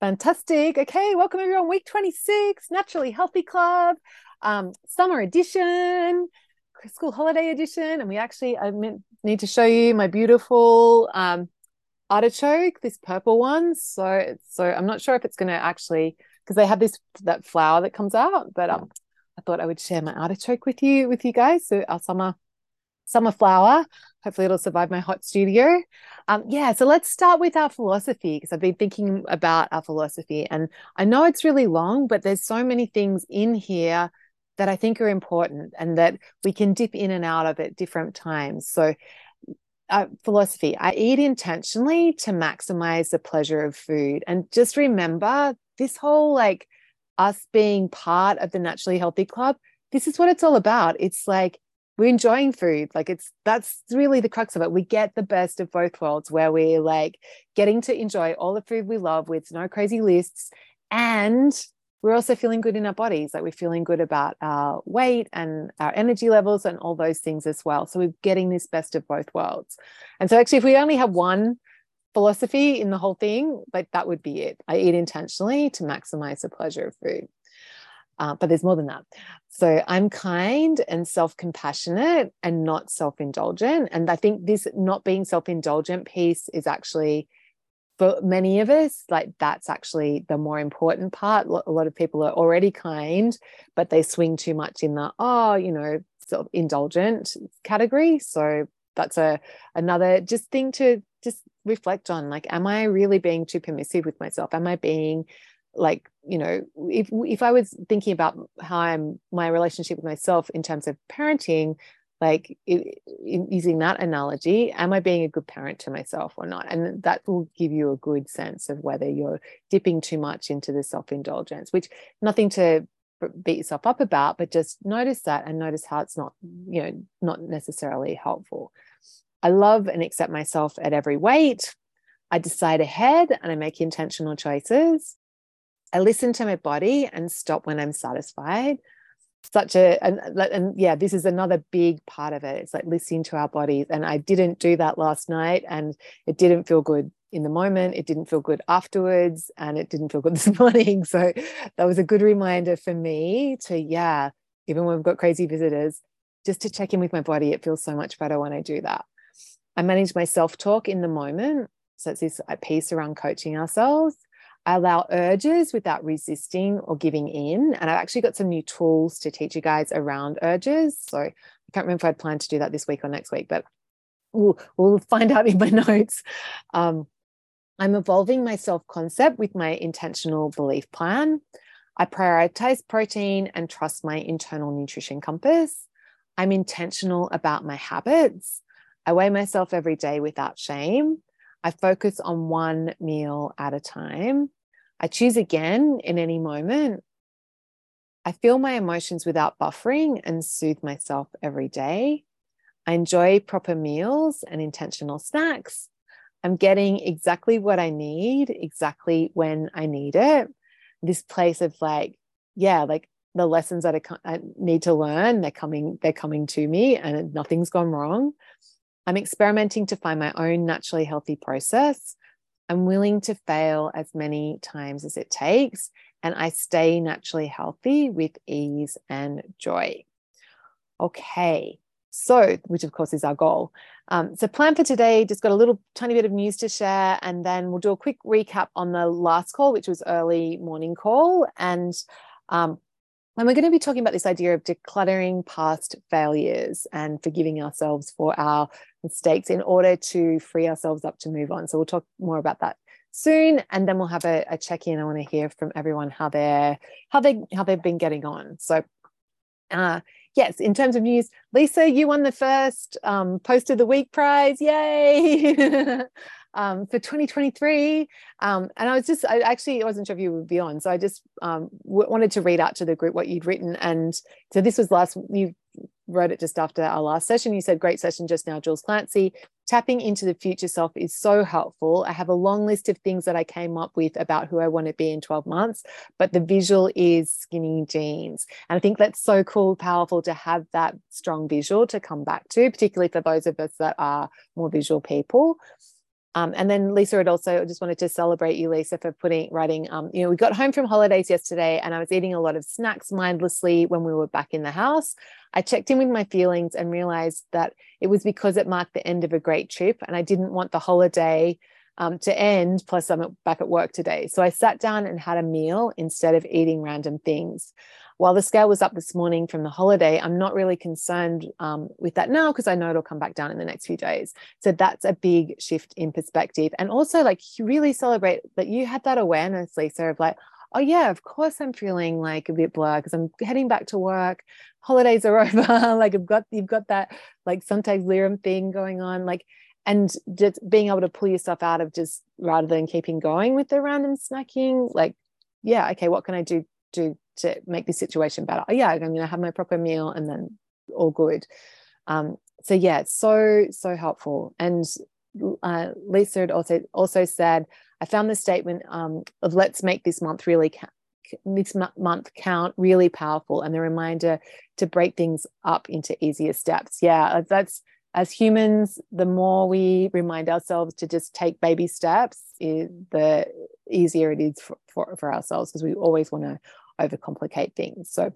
Fantastic. Okay, welcome everyone. Week 26, Naturally Healthy Club, um, summer edition, school holiday edition. And we actually I meant, need to show you my beautiful um, artichoke, this purple one. So, so I'm not sure if it's going to actually, because they have this that flower that comes out, but um, I thought I would share my artichoke with you, with you guys. So our summer summer flower. Hopefully, it'll survive my hot studio. Um, yeah, so let's start with our philosophy because I've been thinking about our philosophy, and I know it's really long, but there's so many things in here that I think are important and that we can dip in and out of at different times. So, uh, philosophy I eat intentionally to maximize the pleasure of food. And just remember this whole like us being part of the Naturally Healthy Club, this is what it's all about. It's like we're enjoying food. Like it's that's really the crux of it. We get the best of both worlds where we're like getting to enjoy all the food we love with no crazy lists and we're also feeling good in our bodies. Like we're feeling good about our weight and our energy levels and all those things as well. So we're getting this best of both worlds. And so actually if we only have one philosophy in the whole thing like that would be it. I eat intentionally to maximize the pleasure of food uh, but there's more than that. So I'm kind and self compassionate and not self indulgent. And I think this not being self indulgent piece is actually, for many of us, like that's actually the more important part. A lot of people are already kind, but they swing too much in the, oh, you know, sort of indulgent category. So that's a another just thing to just reflect on like am i really being too permissive with myself am i being like you know if if i was thinking about how i'm my relationship with myself in terms of parenting like it, using that analogy am i being a good parent to myself or not? And that will give you a good sense of whether you're dipping too much into the self-indulgence which nothing to beat yourself up about but just notice that and notice how it's not you know not necessarily helpful. I love and accept myself at every weight. I decide ahead and i make intentional choices I listen to my body and stop when I'm satisfied. Such a, and, and yeah, this is another big part of it. It's like listening to our bodies. And I didn't do that last night and it didn't feel good in the moment. It didn't feel good afterwards and it didn't feel good this morning. So that was a good reminder for me to, yeah, even when we've got crazy visitors, just to check in with my body. It feels so much better when I do that. I manage my self talk in the moment. So it's this uh, piece around coaching ourselves. I allow urges without resisting or giving in. And I've actually got some new tools to teach you guys around urges. So I can't remember if I'd planned to do that this week or next week, but we'll, we'll find out in my notes. Um, I'm evolving my self concept with my intentional belief plan. I prioritize protein and trust my internal nutrition compass. I'm intentional about my habits. I weigh myself every day without shame. I focus on one meal at a time. I choose again in any moment. I feel my emotions without buffering and soothe myself every day. I enjoy proper meals and intentional snacks. I'm getting exactly what I need, exactly when I need it. This place of like, yeah, like the lessons that I need to learn, they're coming, they're coming to me, and nothing's gone wrong. I'm experimenting to find my own naturally healthy process. I'm willing to fail as many times as it takes, and I stay naturally healthy with ease and joy. Okay, so which of course is our goal. Um, so, plan for today, just got a little tiny bit of news to share, and then we'll do a quick recap on the last call, which was early morning call. And um, and we're going to be talking about this idea of decluttering past failures and forgiving ourselves for our mistakes in order to free ourselves up to move on. So we'll talk more about that soon, and then we'll have a, a check in. I want to hear from everyone how they're how they how they've been getting on. So, uh, yes, in terms of news, Lisa, you won the first um, Post of the Week prize. Yay! um, for 2023. Um, and I was just, I actually wasn't sure if you would be on. So I just um, w- wanted to read out to the group what you'd written. And so this was last, you wrote it just after our last session. You said, Great session just now, Jules Clancy. Tapping into the future self is so helpful. I have a long list of things that I came up with about who I want to be in 12 months, but the visual is skinny jeans. And I think that's so cool, powerful to have that strong visual to come back to, particularly for those of us that are more visual people. Um, and then Lisa had also just wanted to celebrate you, Lisa, for putting writing. Um, you know, we got home from holidays yesterday, and I was eating a lot of snacks mindlessly when we were back in the house. I checked in with my feelings and realized that it was because it marked the end of a great trip, and I didn't want the holiday um, to end. Plus, I'm back at work today, so I sat down and had a meal instead of eating random things while the scale was up this morning from the holiday, I'm not really concerned um, with that now because I know it'll come back down in the next few days. So that's a big shift in perspective. And also, like, really celebrate that you had that awareness, Lisa, of like, oh, yeah, of course I'm feeling like a bit blurred because I'm heading back to work. Holidays are over. like, I've got, you've got that, like, sometimes lyrum thing going on. Like, and just being able to pull yourself out of just rather than keeping going with the random snacking, like, yeah, okay, what can I do do to make this situation better. Oh, yeah, I'm going to have my proper meal and then all good. Um, so yeah, it's so so helpful. And uh, Lisa had also also said, I found the statement um, of "Let's make this month really count." This month count really powerful, and the reminder to break things up into easier steps. Yeah, uh, that's as humans, the more we remind ourselves to just take baby steps, the easier it is for, for, for ourselves because we always want to overcomplicate things. So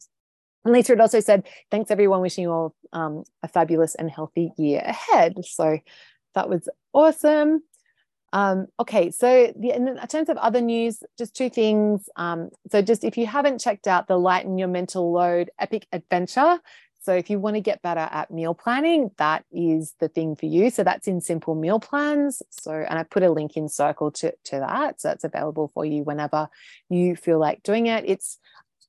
and Lisa had also said, thanks everyone, wishing you all um, a fabulous and healthy year ahead. So that was awesome. Um, okay, so the, in terms of other news, just two things. Um, so just if you haven't checked out the Lighten Your Mental Load Epic Adventure, so if you want to get better at meal planning, that is the thing for you. So that's in simple meal plans. So, and I put a link in circle to, to that. So that's available for you whenever you feel like doing it. It's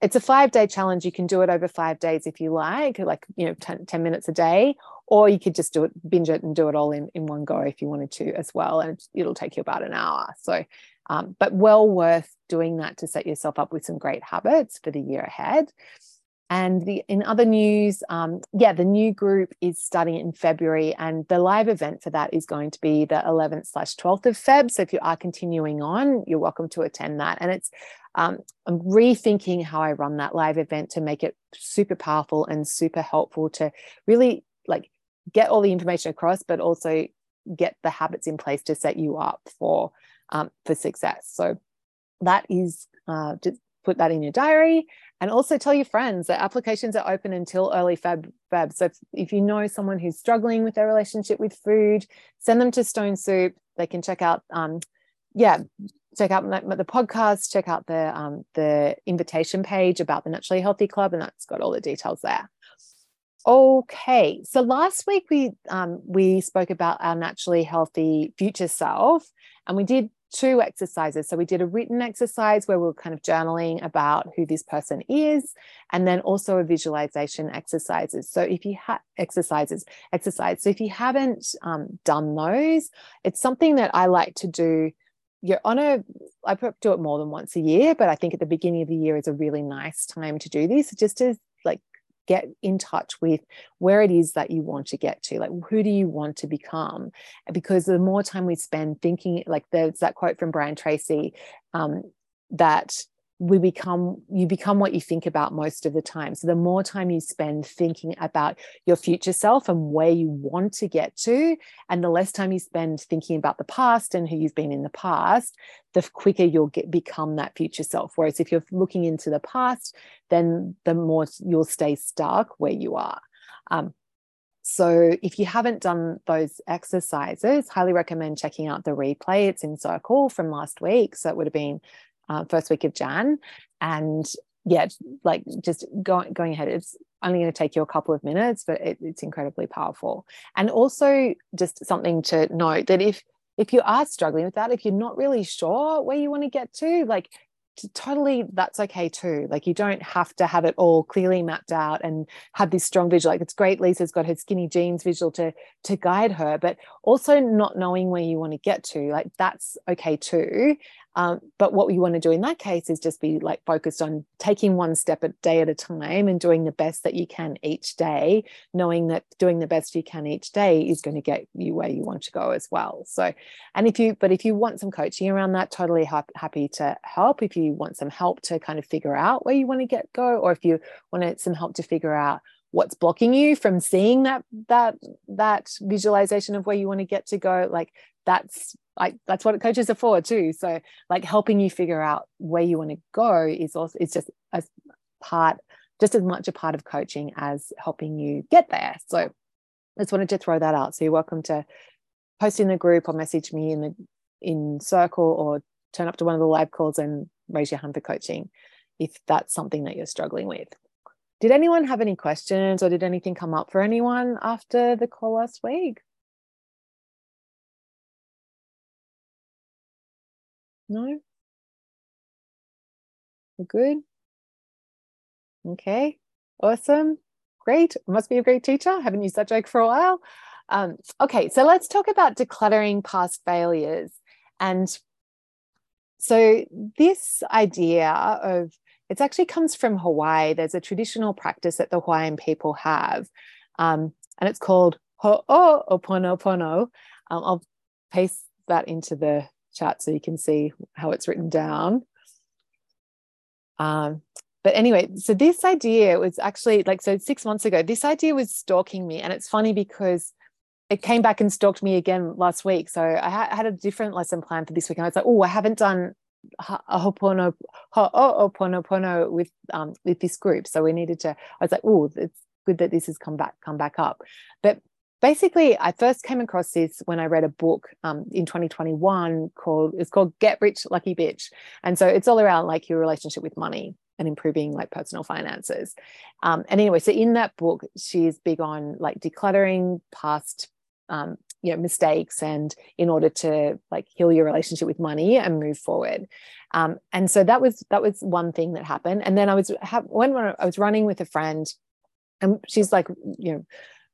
it's a five day challenge. You can do it over five days if you like, like, you know, 10, 10 minutes a day, or you could just do it, binge it and do it all in, in one go if you wanted to as well. And it'll take you about an hour. So, um, but well worth doing that to set yourself up with some great habits for the year ahead. And the, in other news, um, yeah, the new group is starting in February, and the live event for that is going to be the 11th slash 12th of Feb. So if you are continuing on, you're welcome to attend that. And it's um, I'm rethinking how I run that live event to make it super powerful and super helpful to really like get all the information across, but also get the habits in place to set you up for um, for success. So that is uh, just put that in your diary and also tell your friends that applications are open until early Feb. Feb. So if, if you know someone who's struggling with their relationship with food, send them to Stone Soup. They can check out, um, yeah, check out the podcast, check out the um, the invitation page about the Naturally Healthy Club, and that's got all the details there. Okay, so last week we um, we spoke about our naturally healthy future self, and we did two exercises. So we did a written exercise where we were kind of journaling about who this person is, and then also a visualization exercises. So if you have exercises, exercise. So if you haven't um, done those, it's something that I like to do. You're on a, I do it more than once a year, but I think at the beginning of the year is a really nice time to do this, just like get in touch with where it is that you want to get to like who do you want to become? Because the more time we spend thinking like there's that quote from brian tracy um, that we become you become what you think about most of the time. So the more time you spend thinking about your future self and where you want to get to and the less time you spend thinking about the past and who you've been in the past the quicker you'll get become that future self. Whereas if you're looking into the past then the more you'll stay stuck where you are. Um, so if you haven't done those exercises highly recommend checking out the replay. It's in circle from last week. So it would have been uh, first week of Jan. And yeah, like just going going ahead, it's only going to take you a couple of minutes, but it, it's incredibly powerful. And also, just something to note that if if you are struggling with that, if you're not really sure where you want to get to, like totally that's okay too like you don't have to have it all clearly mapped out and have this strong visual like it's great lisa's got her skinny jeans visual to to guide her but also not knowing where you want to get to like that's okay too um, but what you want to do in that case is just be like focused on taking one step a day at a time and doing the best that you can each day, knowing that doing the best you can each day is going to get you where you want to go as well. So, and if you, but if you want some coaching around that, totally ha- happy to help. If you want some help to kind of figure out where you want to get go, or if you want some help to figure out what's blocking you from seeing that that that visualization of where you want to get to go like that's like that's what coaches are for too. So like helping you figure out where you want to go is also is just a part just as much a part of coaching as helping you get there. So I just wanted to throw that out. So you're welcome to post in the group or message me in the in circle or turn up to one of the live calls and raise your hand for coaching if that's something that you're struggling with. Did anyone have any questions or did anything come up for anyone after the call last week No? We're good? Okay, awesome. Great. Must be a great teacher. Haven't used that joke for a while. Um, okay, so let's talk about decluttering past failures. And so, this idea of it actually comes from Hawaii. There's a traditional practice that the Hawaiian people have, um, and it's called Ho'oponopono. Um, I'll paste that into the chat so you can see how it's written down. Um, but anyway, so this idea was actually like, so six months ago, this idea was stalking me. And it's funny because it came back and stalked me again last week. So I ha- had a different lesson plan for this week. And I was like, oh, I haven't done a hopono, ho'oponopono with um, with this group. So we needed to, I was like, oh, it's good that this has come back, come back up. But basically i first came across this when i read a book um, in 2021 called it's called get rich lucky bitch. And so it's all around like your relationship with money and improving like personal finances. Um, and anyway so in that book she's big on like decluttering past um, you know mistakes and in order to like heal your relationship with money and move forward. Um, and so that was that was one thing that happened. And then i was ha- when i was running with a friend and she's like you know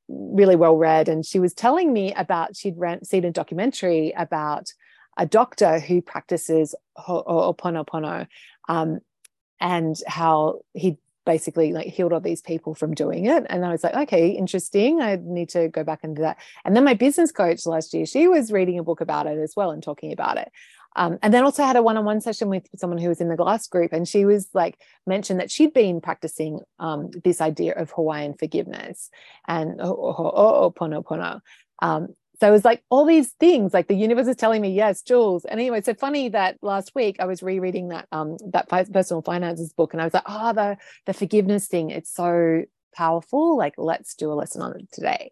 really well read. And she was telling me about she'd seen a documentary about a doctor who practices Ho'oponopono um, and how he basically like healed all these people from doing it. And i was like okay interesting. I need to go back and do that. And then my business coach last year she was reading a book about it as well and talking about it um, and then also had a one-on-one session with someone who was in the glass group and she was like mentioned that she'd been practicing um, this idea of hawaiian forgiveness and ho'oponopono um, so it was like all these things like the universe is telling me yes jules. And anyway so funny that last week i was rereading that um that personal finances book and i was like oh the the forgiveness thing it's so powerful. Like let's do a lesson on it today.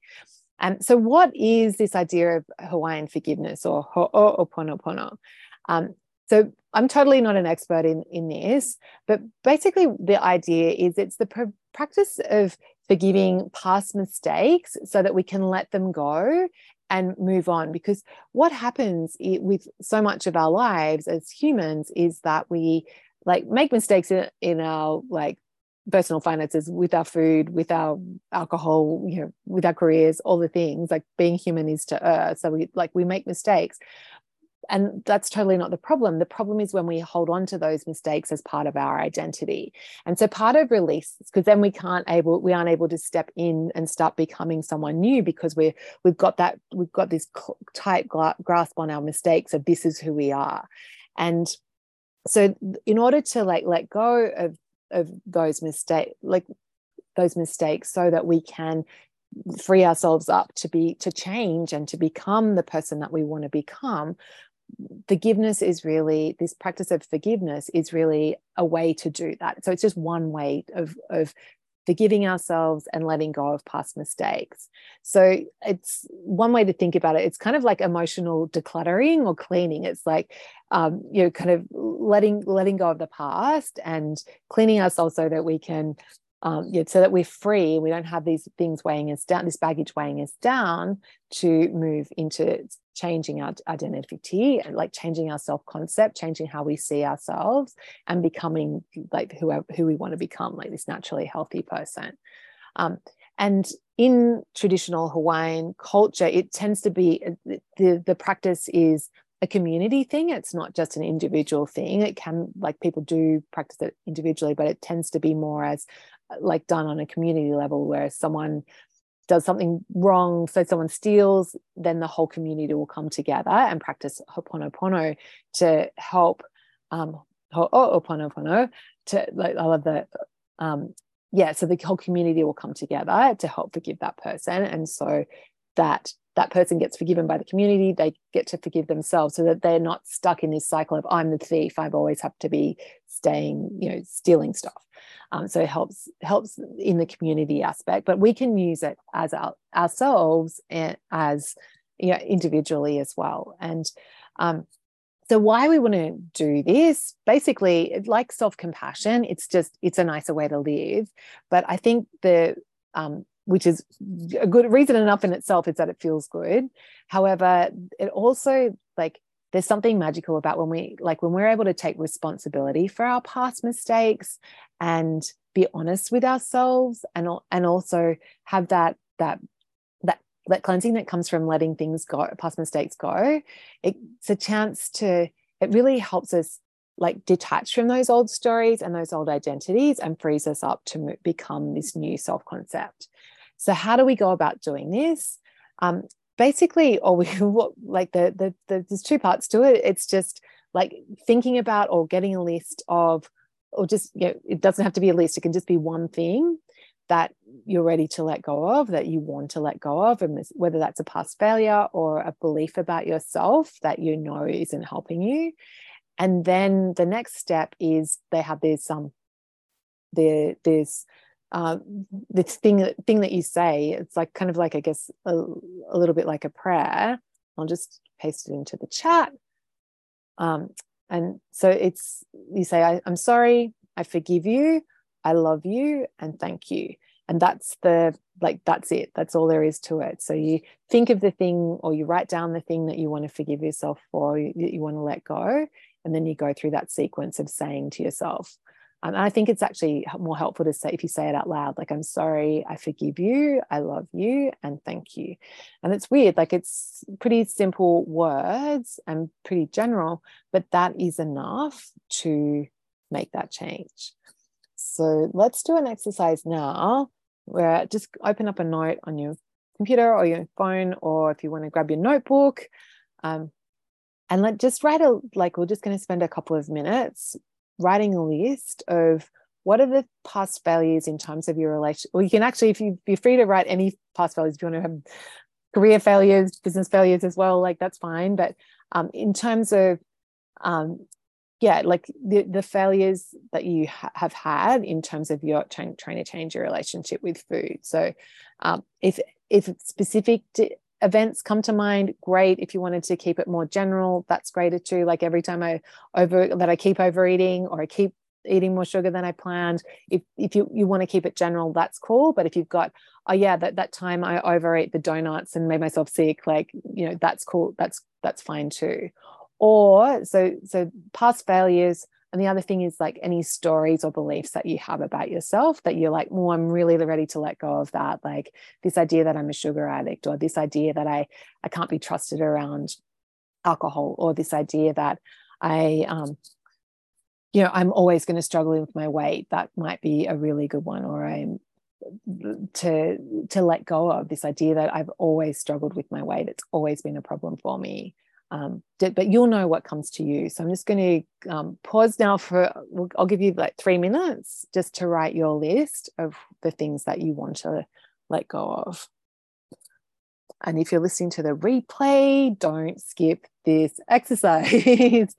And so what is this idea of hawaiian forgiveness or ho'oponopono um, so I'm totally not an expert in, in this, but basically the idea is it's the pr- practice of forgiving past mistakes so that we can let them go and move on. Because what happens with so much of our lives as humans is that we like make mistakes in, in our like personal finances with our food with our alcohol you know with our careers all the things like being human is to err so we like we make mistakes and that's totally not the problem. The problem is when we hold on to those mistakes as part of our identity. And so part of release because then we can't able we aren't able to step in and start becoming someone new because we're we've got that we've got this tight grasp on our mistakes of this is who we are. And so in order to like let go of of those mistakes like those mistakes so that we can free ourselves up to be to change and to become the person that we want to become forgiveness is really this practice of forgiveness is really a way to do that. So it's just one way of of forgiving ourselves and letting go of past mistakes. So it's one way to think about it. It's kind of like emotional decluttering or cleaning. It's like um, you know kind of letting letting go of the past and cleaning ourselves so that we can um, yeah, so that we're free, we don't have these things weighing us down, this baggage weighing us down to move into changing our identity, and like changing our self concept, changing how we see ourselves, and becoming like who, who we want to become, like this naturally healthy person. Um, and in traditional Hawaiian culture, it tends to be the, the practice is a community thing. It's not just an individual thing. It can, like, people do practice it individually, but it tends to be more as like done on a community level where someone does something wrong, so someone steals, then the whole community will come together and practice Ho'oponopono to help um Ho'oponopono to like I love that um yeah, so the whole community will come together to help forgive that person. And so that that person gets forgiven by the community they get to forgive themselves so that they're not stuck in this cycle of i'm the thief i've always have to be staying you know stealing stuff. Um, so it helps helps in the community aspect but we can use it as our, ourselves and as you know, individually as well. And um, so why we want to do this basically like self-compassion it's just it's a nicer way to live. But i think the um, which is a good reason enough in itself is that it feels good. However it also like there's something magical about when we like when we're able to take responsibility for our past mistakes and be honest with ourselves and and also have that that that that cleansing that comes from letting things go past mistakes go it's a chance to it really helps us like detach from those old stories and those old identities and frees us up to become this new self concept so how do we go about doing this? Um, basically, or we like the, the the there's two parts to it. It's just like thinking about or getting a list of, or just you know, it doesn't have to be a list. It can just be one thing that you're ready to let go of, that you want to let go of, and whether that's a past failure or a belief about yourself that you know isn't helping you. And then the next step is they have this um there there's uh, this thing thing that you say it's like kind of like i guess a, a little bit like a prayer. I'll just paste it into the chat. Um, and so it's you say I, i'm sorry i forgive you i love you and thank you. And that's the like that's it. That's all there is to it. So you think of the thing or you write down the thing that you want to forgive yourself for that you want to let go and then you go through that sequence of saying to yourself um, and I think it's actually more helpful to say if you say it out loud, like, I'm sorry, I forgive you, I love you, and thank you. And it's weird, like, it's pretty simple words and pretty general, but that is enough to make that change. So let's do an exercise now where just open up a note on your computer or your phone, or if you want to grab your notebook. Um, and let just write a like we're just going to spend a couple of minutes writing a list of what are the past failures in terms of your relation Well, you can actually if you be free to write any past failures if you want to have career failures business failures as well like that's fine. But um, in terms of um, yeah like the, the failures that you ha- have had in terms of your trying, trying to change your relationship with food. So um, if if it's specific to, events come to mind great if you wanted to keep it more general that's greater too. Like every time i over that i keep overeating or i keep eating more sugar than i planned if if you you want to keep it general that's cool. But if you've got oh yeah that that time i overate the donuts and made myself sick like you know that's cool that's that's fine too. Or so so past failures and the other thing is like any stories or beliefs that you have about yourself that you're like, oh, I'm really ready to let go of that. Like this idea that I'm a sugar addict, or this idea that I, I can't be trusted around alcohol, or this idea that I, um, you know, I'm always going to struggle with my weight. That might be a really good one. Or I'm to to let go of this idea that I've always struggled with my weight. It's always been a problem for me um, but you'll know what comes to you. So I'm just going to um, pause now for, I'll give you like three minutes just to write your list of the things that you want to let go of. And if you're listening to the replay, don't skip this exercise.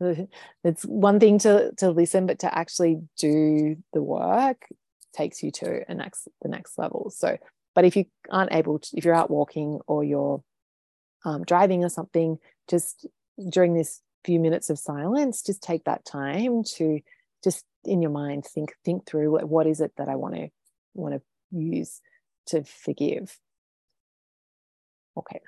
it's one thing to, to listen, but to actually do the work takes you to a next the next level. So, but if you aren't able to, if you're out walking or you're um, driving or something, just during this few minutes of silence, just take that time to just in your mind think think through what, what is it that I want to want to use to forgive. Okay.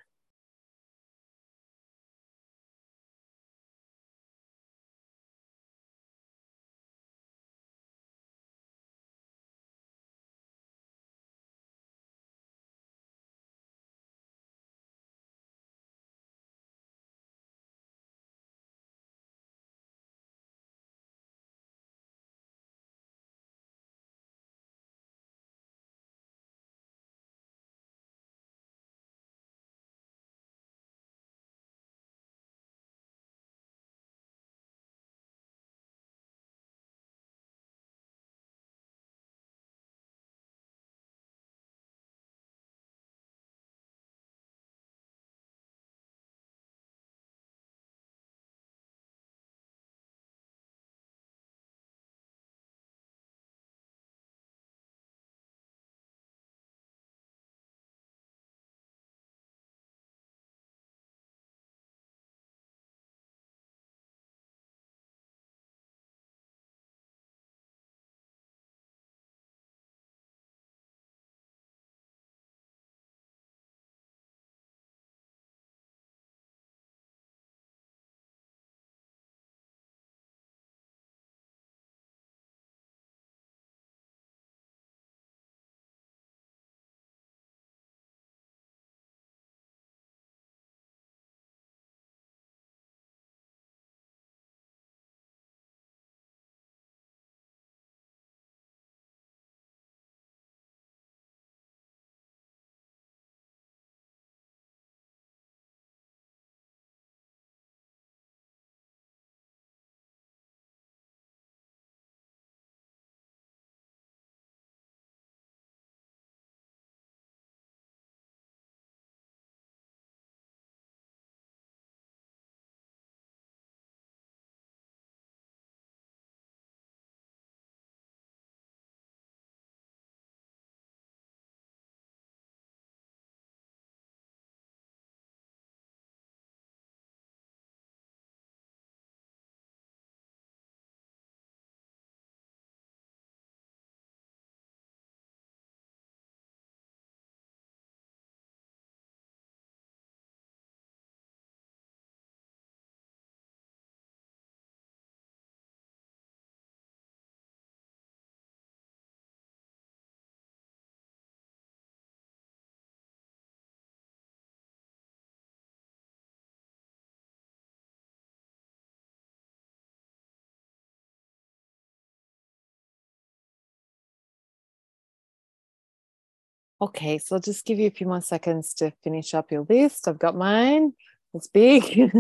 Okay, so I'll just give you a few more seconds to finish up your list. I've got mine. It's big.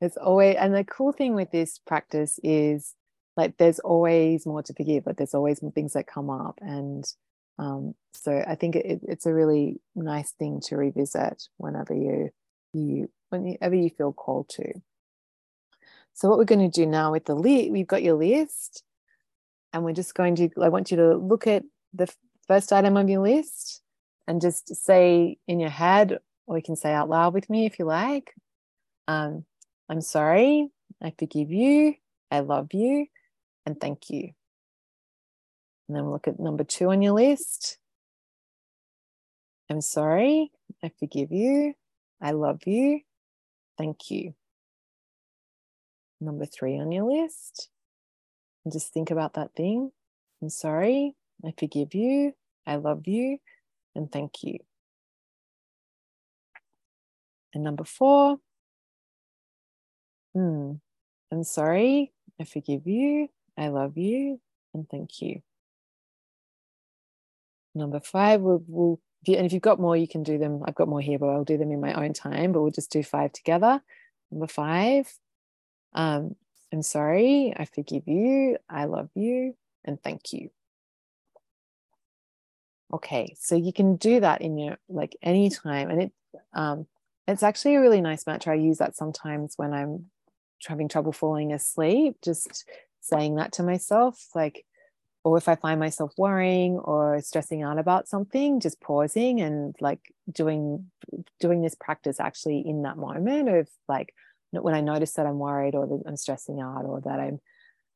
it's always, and the cool thing with this practice is like there's always more to forgive, but there's always more things that come up. And um, so I think it, it's a really nice thing to revisit whenever you, you, whenever you feel called to. So what we're going to do now with the list, we've got your list and we're just going to, I want you to look at the first item on your list and just say in your head, or you can say out loud with me if you like. Um, I'm sorry, I forgive you, I love you, and thank you. And then we'll look at number two on your list. I'm sorry, I forgive you, I love you, thank you. Number three on your list. And just think about that thing. I'm sorry, I forgive you, I love you, and thank you. And number four, hmm, I'm sorry, I forgive you, I love you, and thank you. Number five, we'll, we'll and if you've got more, you can do them. I've got more here, but I'll do them in my own time, but we'll just do five together. Number five, um, I'm sorry, I forgive you, I love you, and thank you. Okay, so you can do that in your like anytime, and it um, it's actually a really nice mantra. I use that sometimes when I'm having trouble falling asleep, just saying that to myself, like, or if I find myself worrying or stressing out about something, just pausing and like doing doing this practice actually in that moment of like when I notice that I'm worried or that I'm stressing out or that I'm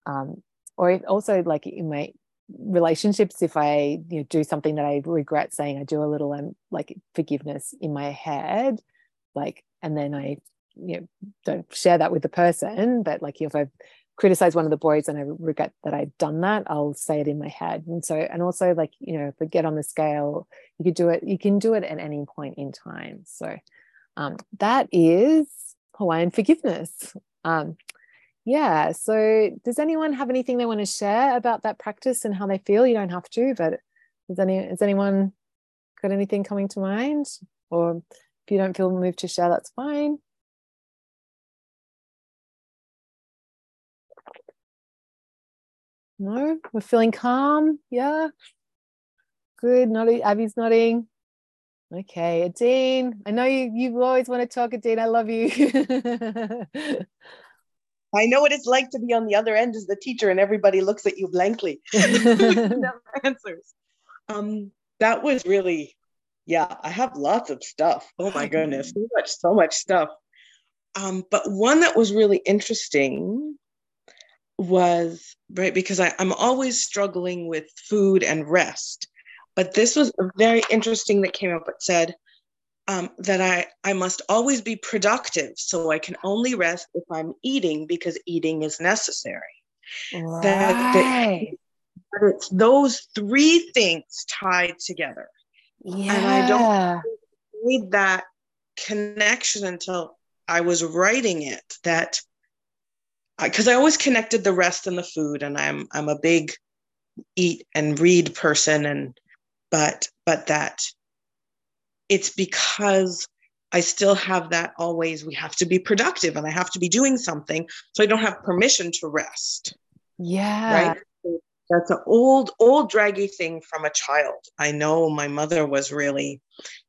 um, or also like in my relationships if i you know, do something that i regret saying i do a little um, like forgiveness in my head like and then i you know don't share that with the person but like if i criticize one of the boys and i regret that i've done that i'll say it in my head. And so and also like you know if we get on the scale you could do it you can do it at any point in time. So um, that is hawaiian forgiveness. Um, yeah so does anyone have anything they want to share about that practice and how they feel? You don't have to but does any has anyone got anything coming to mind? Or if you don't feel moved to share that's fine. No? We're feeling calm? Yeah. Good nodding abby's nodding. Okay adine i know you you always want to talk adine i love you I know what it's like to be on the other end as the teacher and everybody looks at you blankly. Never answers. Um, that was really, yeah, I have lots of stuff. Oh my goodness, so much, so much stuff. Um, but one that was really interesting was right because I, I'm always struggling with food and rest. But this was very interesting that came up. It said, um, that I, I must always be productive. So I can only rest if I'm eating because eating is necessary. Right. That, that, it's those three things tied together. Yeah. And I don't need that connection until I was writing it that because I, I always connected the rest and the food and I'm I'm a big eat and read person and but but that it's because I still have that always, we have to be productive and I have to be doing something. So I don't have permission to rest. Yeah. Right. That's an old, old draggy thing from a child. I know my mother was really,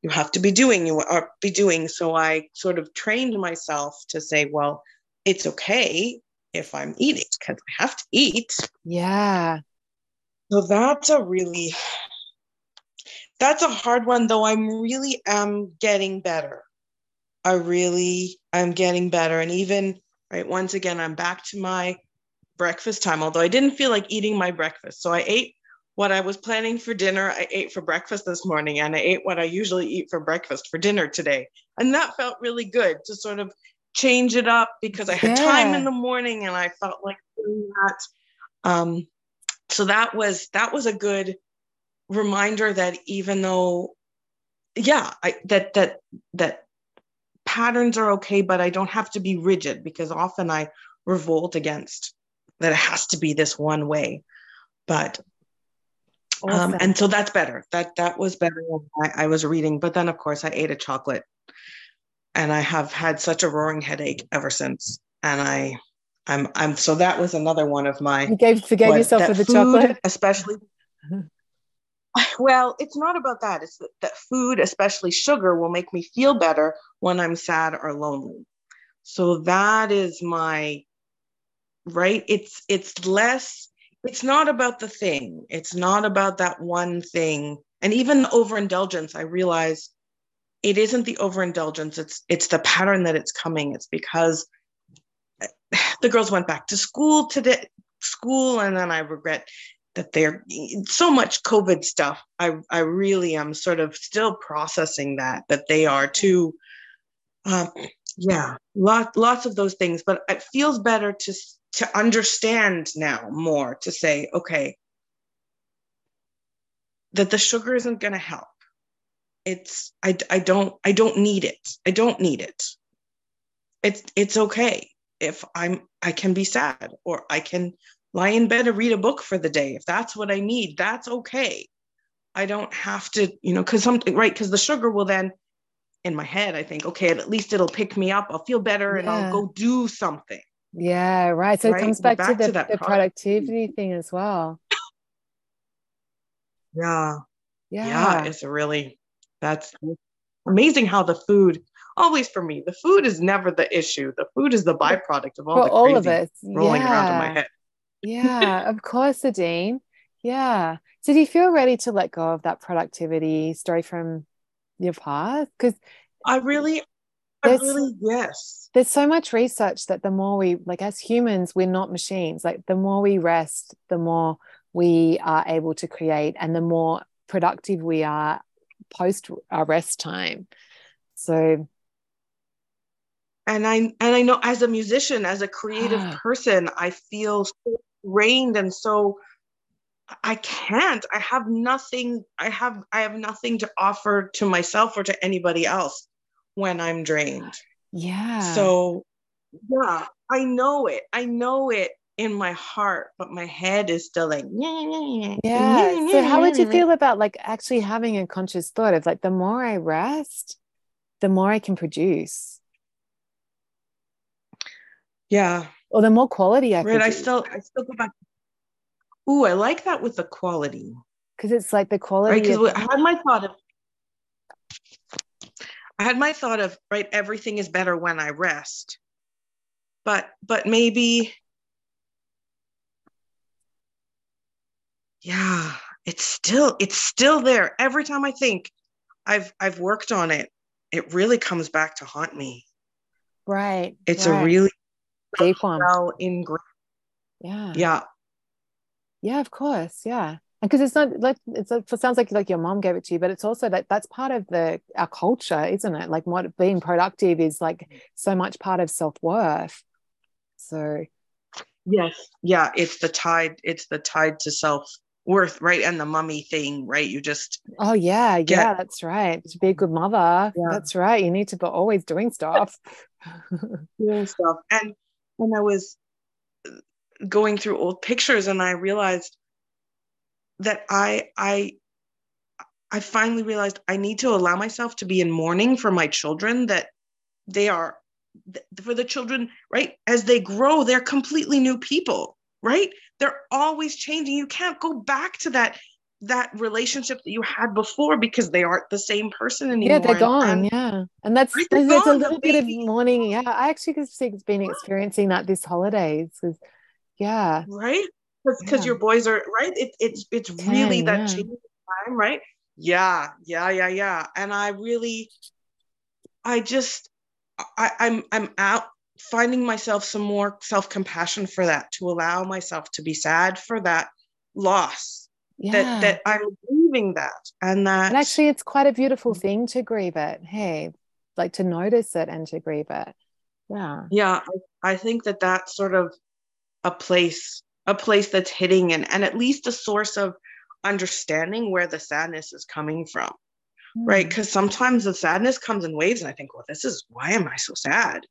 you have to be doing, you are be doing. So I sort of trained myself to say, well, it's okay if I'm eating because I have to eat. Yeah. So that's a really that's a hard one though i'm really am getting better. I really i'm getting better. And even right once again i'm back to my breakfast time although i didn't feel like eating my breakfast. So i ate what i was planning for dinner. I ate for breakfast this morning and i ate what i usually eat for breakfast for dinner today. And that felt really good to sort of change it up because i had yeah. time in the morning and i felt like doing that. Um, so that was that was a good reminder that even though yeah I, that that that patterns are okay but i don't have to be rigid because often i revolt against that it has to be this one way but Awesome. Um, and so that's better. That that was better I, I was reading. But then of course I ate a chocolate and I have had such a roaring headache ever since. And I I'm I'm so that was another one of my You gave forgave what, yourself for the food, chocolate. Especially well, it's not about that. It's that, that food, especially sugar, will make me feel better when I'm sad or lonely. So that is my right. It's it's less, it's not about the thing. It's not about that one thing. And even overindulgence, I realize it isn't the overindulgence, it's it's the pattern that it's coming. It's because the girls went back to school today school and then I regret that they're so much COVID stuff. I I really am sort of still processing that that they are too. Uh, yeah, lot lots of those things, but it feels better to to understand now more to say, okay, that the sugar isn't going to help. It's I I don't I don't need it. I don't need it. It's it's okay if I'm I can be sad or I can lie in bed and read a book for the day. If that's what I need, that's okay. I don't have to, you know, because something, right? Because the sugar will then, in my head, I think, okay, at least it'll pick me up. I'll feel better yeah. and I'll go do something. Yeah, right. So right? it comes back, back, to the, to the productivity thing as well. Yeah. Yeah. Yeah. It's really, that's amazing how the food, always for me, the food is never the issue. The food is the byproduct of all the all of it rolling yeah. around in my head yeah, of course, Adine. Yeah. Did you feel ready to let go of that productivity story from your past? Because I really, I really, yes. There's so much research that the more we, like as humans, we're not machines. Like the more we rest, the more we are able to create and the more productive we are post our rest time. So and I and I know as a musician, as a creative person, I feel so drained and so I can't. I have nothing. I have I have nothing to offer to myself or to anybody else when I'm drained. Yeah. So yeah, I know it. I know it in my heart, but my head is still like yeah. So how would you feel about like actually having a conscious thought of like the more I rest, the more I can produce? Yeah, or the more quality I right. I still I still go back. Ooh, I like that with the quality because it's like the quality. Right, because I had my thought of. I had my thought of right. Everything is better when I rest, but but maybe. Yeah, it's still it's still there. Every time I think I've I've worked on it, it really comes back to haunt me. Right. It's right. a really one. Well ingrained. Yeah. Yeah. Yeah, of course. Yeah. And because it's not like it's it sounds like like your mom gave it to you, but it's also that that's part of the our culture, isn't it? Like what being productive is like so much part of self worth. So, yes, yeah, it's the tide. It's the tide to self worth, right? And the mummy thing, right? You just oh yeah, get, yeah, that's right. To be a good mother, yeah. that's right. You need to be always doing stuff, doing stuff, and when I was going through old pictures and I realized that I I I finally realized I need to allow myself to be in mourning for my children that they are for the children right? As they grow they're completely new people right? They're always changing. You can't go back to that that relationship that you had before because they aren't the same person anymore. Yeah, they're gone. And, yeah, and that's right, there's, there's a little bit of mourning. Yeah, I actually have been experiencing that this holidays. Yeah, right. Because yeah. your boys are right. It, it's it's Ten, really that yeah. changing time, right? Yeah, yeah, yeah, yeah. And I really, I just, I, I'm I'm out finding myself some more self compassion for that to allow myself to be sad for that loss yeah. that that I'm grieving that and that and actually it's quite a beautiful thing to grieve it. Hey, like to notice it and to grieve it. Yeah. Yeah, I, I think that that's sort of a place a place that's hitting and and at least a source of understanding where the sadness is coming from. Mm. Right? Cuz sometimes the sadness comes in waves and I think, well, this is why am I so sad?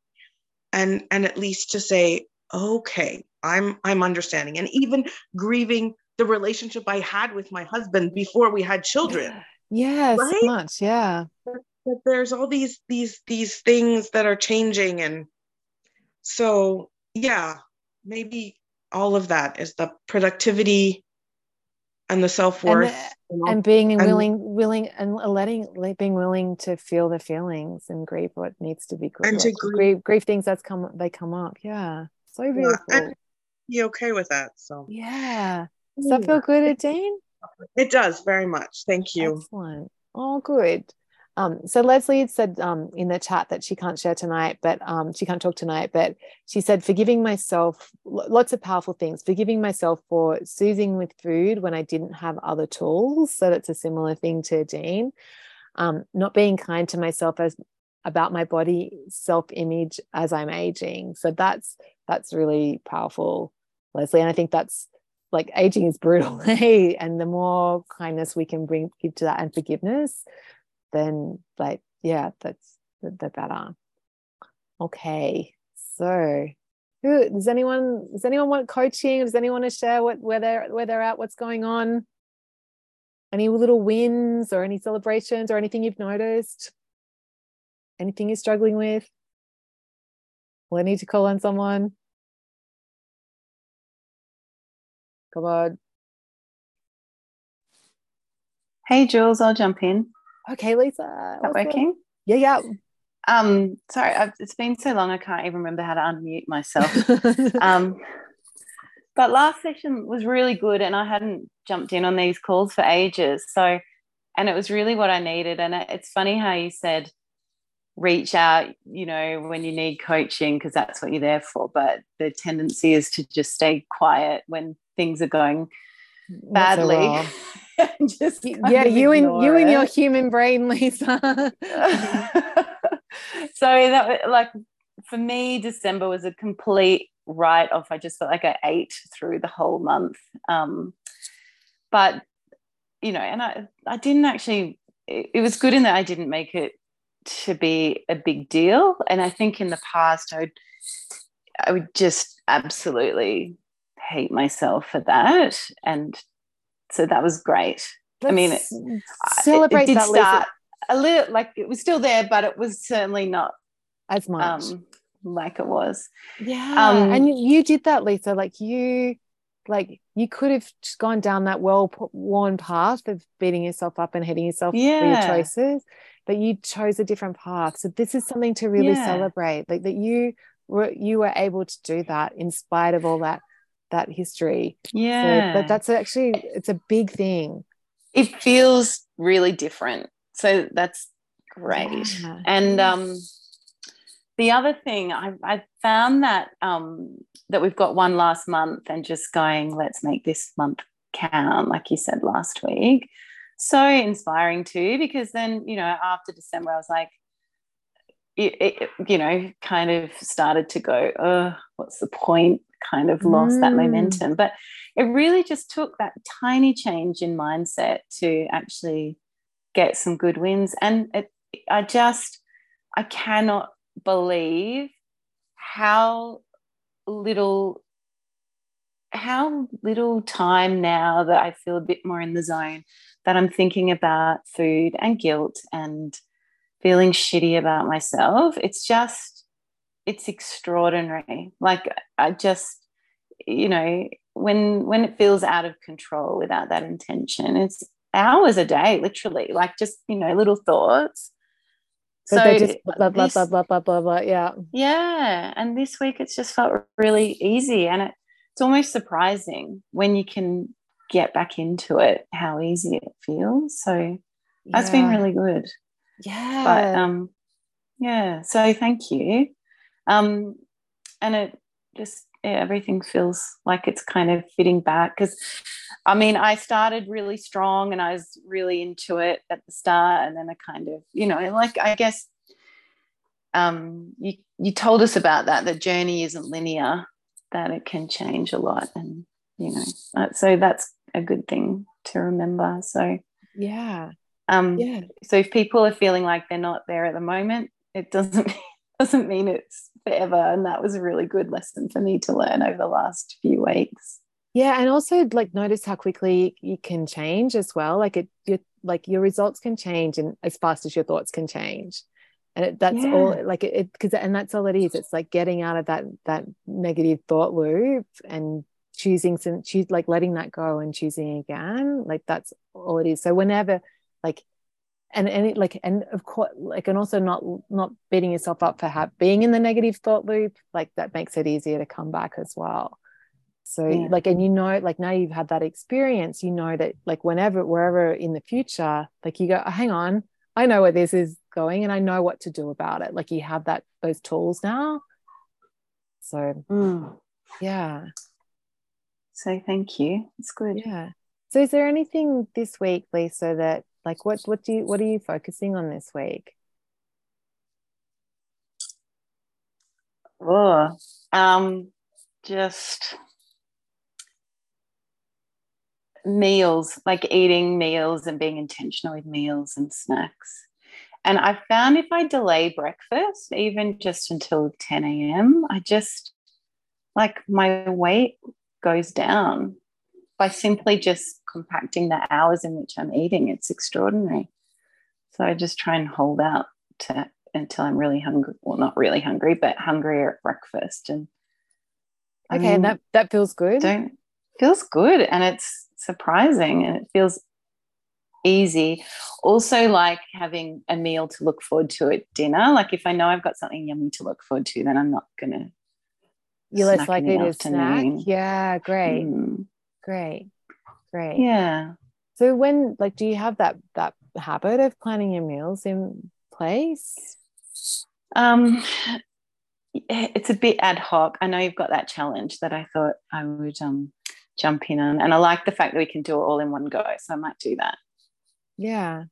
And and at least to say, okay, I'm I'm understanding and even grieving the relationship I had with my husband before we had children. Yes, right? so much. Yeah. But there's all these these these things that are changing and so yeah, maybe all of that is the productivity and the self-worth and, uh, the, and being and willing willing and letting being willing to feel the feelings and grieve what needs to be grieved and to grieve, grieve, grieve things that's come they come up yeah so beautiful yeah, and be okay with that so yeah does that feel good Jane it does very much thank you excellent oh good um, so Leslie had said um, in the chat that she can't share tonight, but um, she can't talk tonight. But she said, forgiving myself, lots of powerful things. Forgiving myself for soothing with food when I didn't have other tools. So that's a similar thing to Jean. Um, not being kind to myself as about my body self-image as I'm aging. So that's that's really powerful, Leslie. And I think that's like aging is brutal, hey. And the more kindness we can bring give to that and forgiveness, then like yeah that's the, the better. Okay so who does anyone does anyone want coaching? Does anyone want to share what where they're where they're at what's going on? Any little wins or any celebrations or anything you've noticed? Anything you're struggling with? Well i need to call on someone come on hey jules i'll jump in Okay, Lisa. Is that working? Yeah, yeah. Um, sorry, I've, it's been so long I can't even remember how to unmute myself. um, but last session was really good, and I hadn't jumped in on these calls for ages. So, and it was really what I needed. And it's funny how you said reach out, you know, when you need coaching because that's what you're there for. But the tendency is to just stay quiet when things are going badly. just yeah, you and you it. and your human brain, Lisa. so that like for me, December was a complete write off. I just felt like I ate through the whole month. Um, but you know, and I I didn't actually. It, it was good in that I didn't make it to be a big deal. And I think in the past I would I would just absolutely hate myself for that and so that was great. Let's I mean, it, celebrate it, it did that, start a little like it was still there, but it was certainly not as much um, like it was. Yeah, um, and you, you did that, Lisa. Like you, like you could have just gone down that well-worn path of beating yourself up and hitting yourself yeah. for your choices, but you chose a different path. So this is something to really yeah. celebrate. Like that you were you were able to do that in spite of all that that history. Yeah. So, but that's actually it's a big thing. It feels really different. So that's great. Yeah. And um the other thing I, I found that um that we've got one last month and just going, let's make this month count, like you said last week. So inspiring too, because then, you know, after December, I was like, it, it, you know, kind of started to go, oh, what's the point? Kind of lost mm. that momentum. But it really just took that tiny change in mindset to actually get some good wins. And it, I just, I cannot believe how little how little time now that I feel a bit more in the zone that I'm thinking about food and guilt and feeling shitty about myself. It's just, it's extraordinary. Like I just, you know, when when it feels out of control without that intention, it's hours a day, literally. Like just, you know, little thoughts. So, so just blah, blah, this, blah, blah, blah, blah, blah, yeah. Yeah. And this week it's just felt really easy. And it, it's almost surprising when you can get back into it, how easy it feels. So that's been really good. Yeah. But um, yeah. So thank you. Um, and it just yeah, everything feels like it's kind of fitting back because I mean I started really strong and I was really into it at the start and then I kind of you know like I guess um, you you told us about that the journey isn't linear that it can change a lot and you know so that's a good thing to remember so yeah um, yeah. So if people are feeling like they're not there at the moment, it doesn't doesn't mean it's forever. And that was a really good lesson for me to learn over the last few weeks. yeah and also like notice how quickly you can change as well like it you like your results can change and as fast as your thoughts can change and it, that's yeah. all like it because and that's all it is it's like getting out of that that negative thought loop and choosing some choose like letting that go and choosing again like that's all it is so whenever like and and it, like and of course like and also not not beating yourself up for ha- being in the negative thought loop like that makes it easier to come back as well. So yeah. like and you know like now you've had that experience you know that like whenever wherever in the future like you go oh, hang on i know where this is going and i know what to do about it. Like you have that those tools now. So mm. yeah. So thank you. It's good. Yeah. So is there anything this week lisa that like what what do you what are you focusing on this week? Oh, um, just meals, like eating meals and being intentional with meals and snacks. And I found if I delay breakfast, even just until 10 a.m., I just like my weight goes down by simply just compacting the hours in which I'm eating. It's extraordinary. So I just try and hold out to until I'm really hungry. Well, not really hungry, but hungrier at breakfast. And okay, mean, and that that feels good. Don't feels good, and it's surprising, and it feels easy. Also, like having a meal to look forward to at dinner. Like if I know I've got something yummy to look forward to, then I'm not gonna. You're less likely to snack. Yeah, great. Mm. Great. Great. Yeah. So when like do you have that that habit of planning your meals in place? Um it's a bit ad hoc. I know you've got that challenge that I thought I would um jump in on. And I like the fact that we can do it all in one go. So I might do that. Yeah.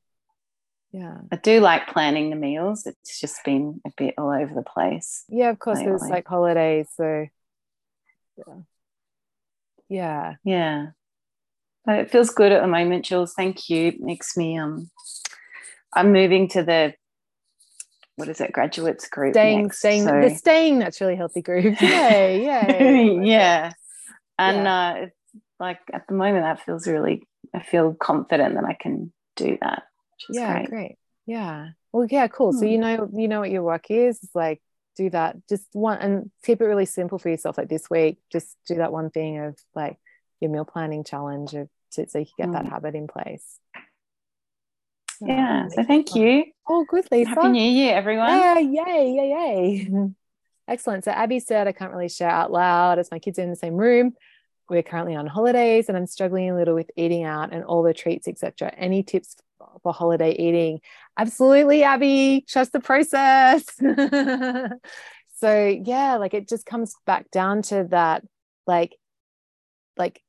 Yeah. I do like planning the meals. It's just been a bit all over the place. Yeah, of course, it's like holidays. So yeah. Yeah. Yeah. It feels good at the moment, Jules. Thank you. It makes me um I'm moving to the what is it, graduates group. Staying, next, staying so. the staying naturally healthy group. Yay, yay. yeah. And yeah. uh like at the moment that feels really I feel confident that I can do that. yeah, great. great. Yeah. Well, yeah, cool. Hmm. So you know you know what your work is. It's like do that just one and keep it really simple for yourself like this week just do that one thing of like your meal planning challenge of to, so you can get mm. that habit in place. Yeah, yeah so thank fun. you. Oh good lisa. Happy new year everyone. Yeah yay yay yay. Excellent. So abby said i can't really share out loud as my kids are in the same room. We're currently on holidays and i'm struggling a little with eating out and all the treats etc any tips for holiday eating? Absolutely abby. Trust the process. So yeah like it just comes back down to that like like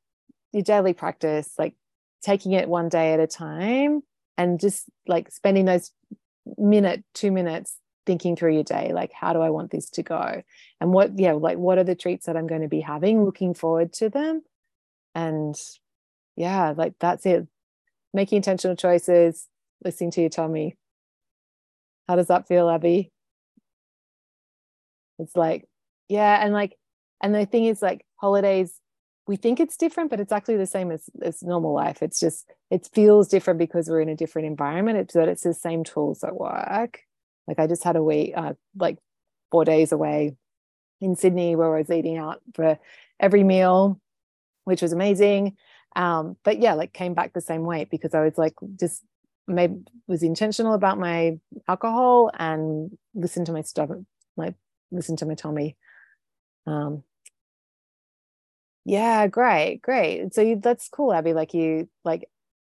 your daily practice like taking it one day at a time and just like spending those minute two minutes thinking through your day like how do i want this to go? And what yeah like what are the treats that i'm going to be having looking forward to them? And yeah like that's it. Making intentional choices listening to your tummy. How does that feel abby? It's like yeah and like and the thing is like holidays we think it's different but it's actually the same as, as normal life it's just it feels different because we're in a different environment it's but it's the same tools at work like I just had a week, uh, like four days away in Sydney where I was eating out for every meal, which was amazing. Um, but yeah, like came back the same weight because I was like just maybe was intentional about my alcohol and listened to my stomach, like listen to my tummy. Um, yeah, great, great. So you, that's cool, Abby. Like you, like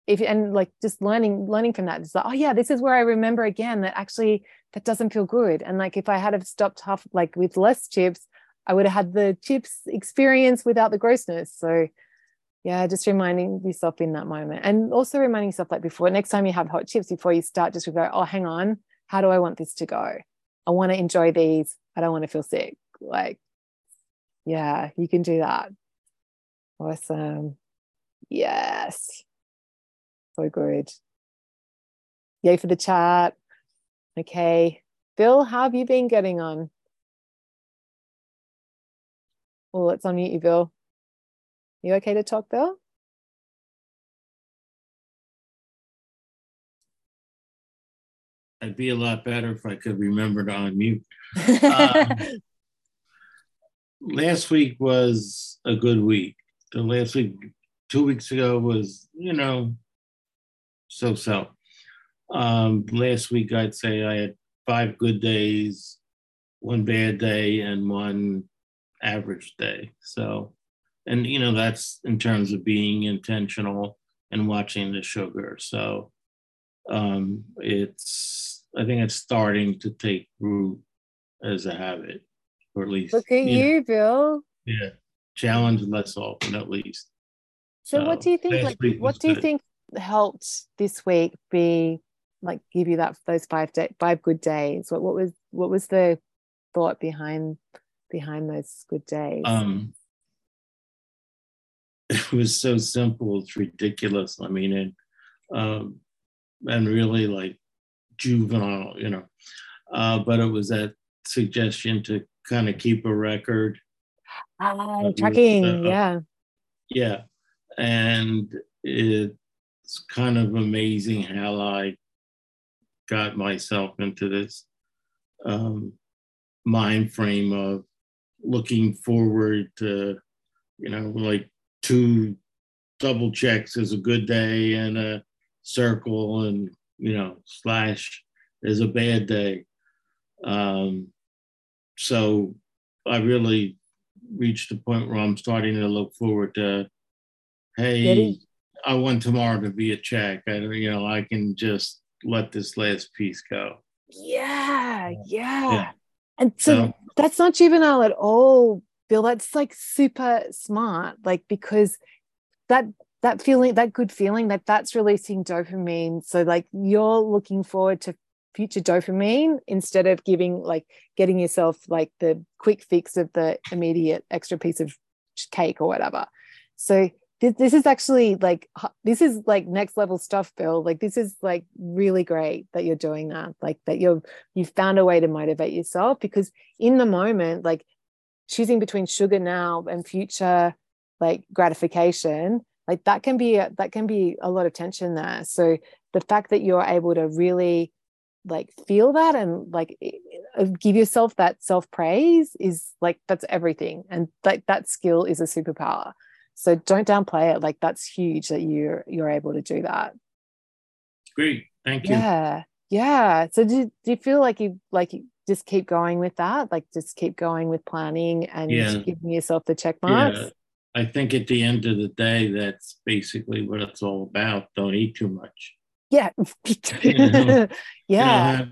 if and like just learning learning from that it's like oh yeah this is where i remember again that actually that doesn't feel good. And like if i had have stopped half like with less chips i would have had the chips experience without the grossness. So yeah just reminding yourself in that moment. And also reminding yourself like before next time you have hot chips before you start just go oh hang on how do i want this to go? I want to enjoy these. I don't want to feel sick. Like yeah you can do that awesome yes so good. Yay for the chat. Okay. Bill, how have you been getting on? Well, let's unmute you, Bill. You okay to talk, Bill? I'd be a lot better if I could remember to unmute. um, last week was a good week. The last week, two weeks ago, was, you know, so so. Um, last week, I'd say I had five good days, one bad day, and one average day. So, and, you know, that's in terms of being intentional and watching the sugar. So, um, it's I think it's starting to take root as a habit, or at least look at you, you Bill. Yeah, challenge less often at least. So, so what do you think? Like, what do you good. think helped this week be like give you that those five day, five good days? What what was what was the thought behind behind those good days? Um, it was so simple. It's ridiculous. I mean, it um, and really like juvenile, you know. Uh, but it was that suggestion to kind of keep a record. Ah, uh, tracking, uh, yeah. Yeah. And it's kind of amazing how I got myself into this um, mind frame of looking forward to, you know, like two double checks is a good day and a circle and you know slash is a bad day um, so i really reached the point where i'm starting to look forward to hey i want tomorrow to be a check. I, you know i can just let this last piece go. Yeah. yeah, yeah. and so, so that's not juvenile at all bill. That's like super smart like because that that feeling that good feeling that that's releasing dopamine. So like you're looking forward to future dopamine instead of giving like getting yourself like the quick fix of the immediate extra piece of cake or whatever. So this, this is actually like this is like next level stuff bill. Like this is like really great that you're doing that like that you're you've found a way to motivate yourself because in the moment like choosing between sugar now and future like gratification like that can be that can be a lot of tension there. So the fact that you're able to really like feel that and like give yourself that self praise is like that's everything. And like that skill is a superpower. So don't downplay it. Like that's huge that you're you're able to do that. Great. Thank you. Yeah. Yeah. So do, do you feel like you like you just keep going with that? Like just keep going with planning and yeah. giving yourself the check marks? Yeah. I think at the end of the day, that's basically what it's all about. Don't eat too much. Yeah. you know? yeah. You know,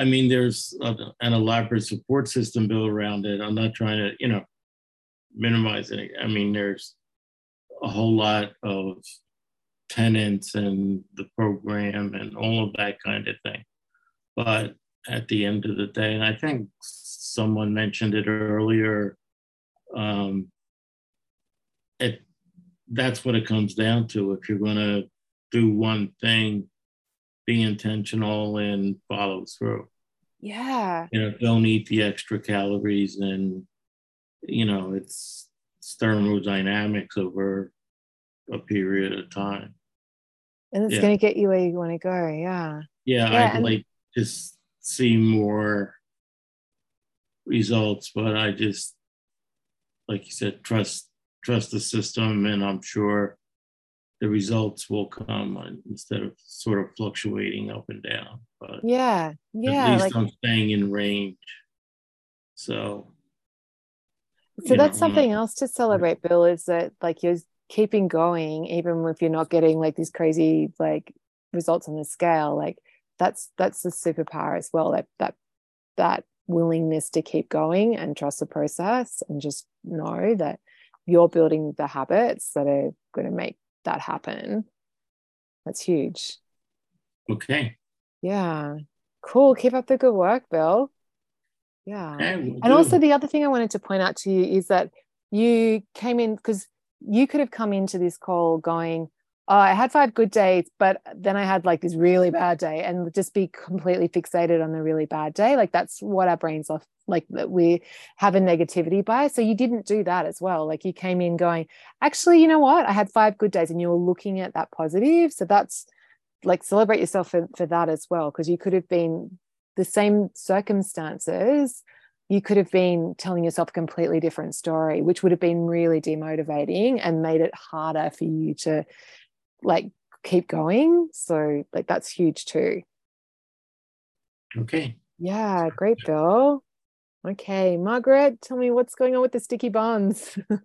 I mean, there's a, an elaborate support system built around it. I'm not trying to, you know, minimize it. I mean, there's a whole lot of tenants and the program and all of that kind of thing. But at the end of the day, and I think someone mentioned it earlier, um, it that's what it comes down to. If you're going to do one thing, be intentional and follow through. Yeah. You know, don't eat the extra calories and you know, it's, it's thermodynamics over a period of time. And it's yeah. going to get you where you want to go. Yeah. Yeah. yeah I'd and- like to see more results, but I just, like you said, trust trust the system, and I'm sure the results will come instead of sort of fluctuating up and down. But yeah, yeah, at least like, I'm staying in range. So, so that's know, something else to celebrate, Bill. Is that like you're keeping going even if you're not getting like these crazy like results on the scale. Like that's that's the superpower as well. That that that willingness to keep going and trust the process and just know that you're building the habits that are going to make that happen. That's huge. Okay. Yeah. Cool. Keep up the good work, Bill. Yeah. and also, the other thing I wanted to point out to you is that you came in because you could have come into this call going, oh, I had five good days, but then I had like this really bad day and just be completely fixated on the really bad day. Like that's what our brains are like that we have a negativity bias. So you didn't do that as well. Like you came in going, actually, you know what? I had five good days and you were looking at that positive. So that's like celebrate yourself for, for that as well. Cause you could have been the same circumstances you could have been telling yourself a completely different story, which would have been really demotivating and made it harder for you to like keep going. So, like, that's huge too. Okay. Yeah, great, Bill. Okay, Margaret, tell me what's going on with the sticky bonds.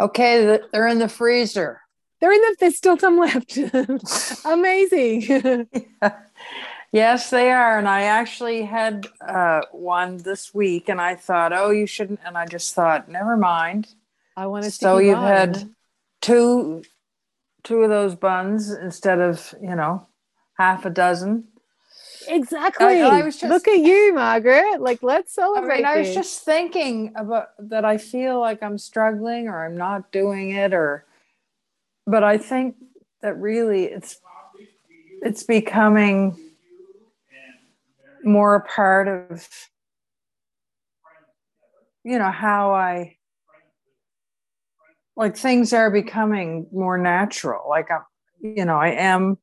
okay, they're in the freezer. They're in the, there's still some left. Amazing. yes, they are. And I actually had uh, one this week and I thought, oh, you shouldn't. And I just thought, never mind. I want to So you've had two, two of those buns instead of, you know, half a dozen. Exactly. I, I was just, Look at you, Margaret. Like, let's celebrate. I, mean, I was just thinking about that. I feel like I'm struggling or I'm not doing it or but I think that really it's it's becoming more a part of you know how I like things are becoming more natural like I'm you know I am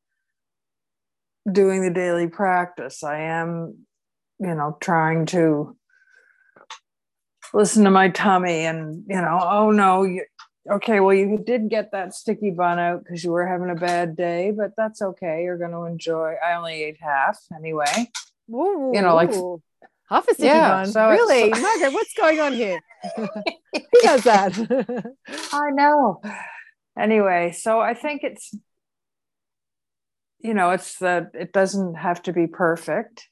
doing the daily practice I am you know trying to listen to my tummy and you know oh no you, okay, well, you did get that sticky bun out because you were having a bad day, but that's okay. You're going to enjoy. I only ate half anyway. Ooh, you know, like half a sticky yeah. So really, Margaret, what's going on here? Who does that? I know. Anyway, so I think it's, you know, it's that it doesn't have to be perfect.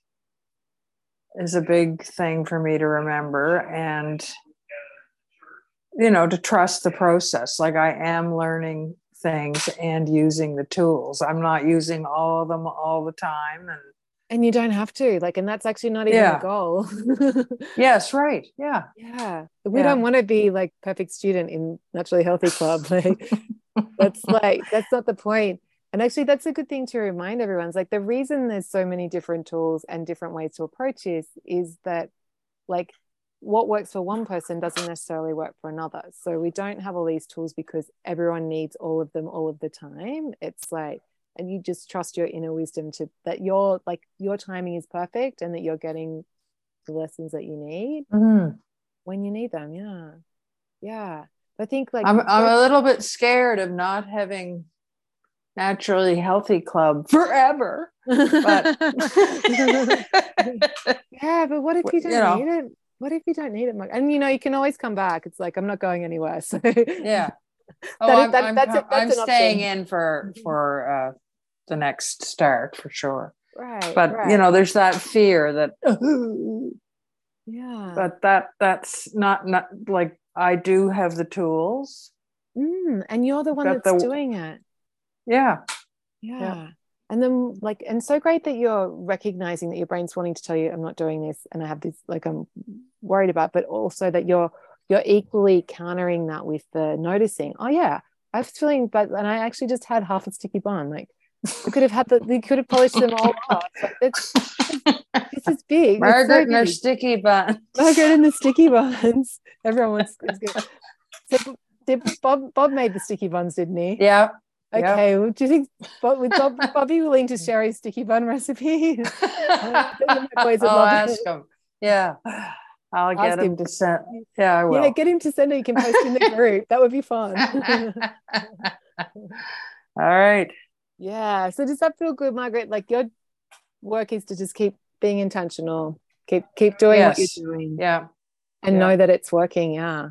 Is a big thing for me to remember, and you know to trust the process like i am learning things and using the tools i'm not using all of them all the time and and you don't have to like and that's actually not even yeah. the goal yes right yeah yeah we yeah. don't want to be like perfect student in naturally healthy club like that's like that's not the point. point and actually that's a good thing to remind everyone it's like the reason there's so many different tools and different ways to approach this is that like what works for one person doesn't necessarily work for another. So we don't have all these tools because everyone needs all of them all of the time. It's like, and you just trust your inner wisdom to that your like your timing is perfect and that you're getting the lessons that you need mm-hmm. when you need them. Yeah. Yeah. I think like I'm, I'm a little bit scared of not having naturally healthy club forever. But yeah, but what if you don't you know, need it? what if you don't need it? And you know, you can always come back. It's like I'm not going anywhere. So yeah. Oh, that, I'm, that, I'm, that's, that's I'm staying option. in for mm-hmm. for uh, the next start for sure. Right. But right. you know, there's that fear that yeah. But that that's not not like I do have the tools. Mm, and you're the one that's the, doing it. Yeah. yeah. yeah and then like and so great that you're recognizing that your brain's wanting to tell you i'm not doing this and i have this like i'm worried about but also that you're you're equally countering that with the noticing oh yeah i was feeling but and i actually just had half a sticky bun like we could have had the we could have polished them all off like, it's, this is big margaret so and her sticky buns margaret and the sticky buns everyone wants good so did bob bob made the sticky buns didn't he yeah Okay, yep. well, do you think Bob, would Bob, Bobby willing to share his sticky bun recipe? I'll oh, ask him. Yeah. I'll get ask him, him to send. Yeah, I will. Yeah, get him to send it. You can post in the group. That would be fun. All right. Yeah. So does that feel good, Margaret? Like your work is to just keep being intentional, keep keep doing yes. what you're doing. Yeah. And yeah. know that it's working. Yeah.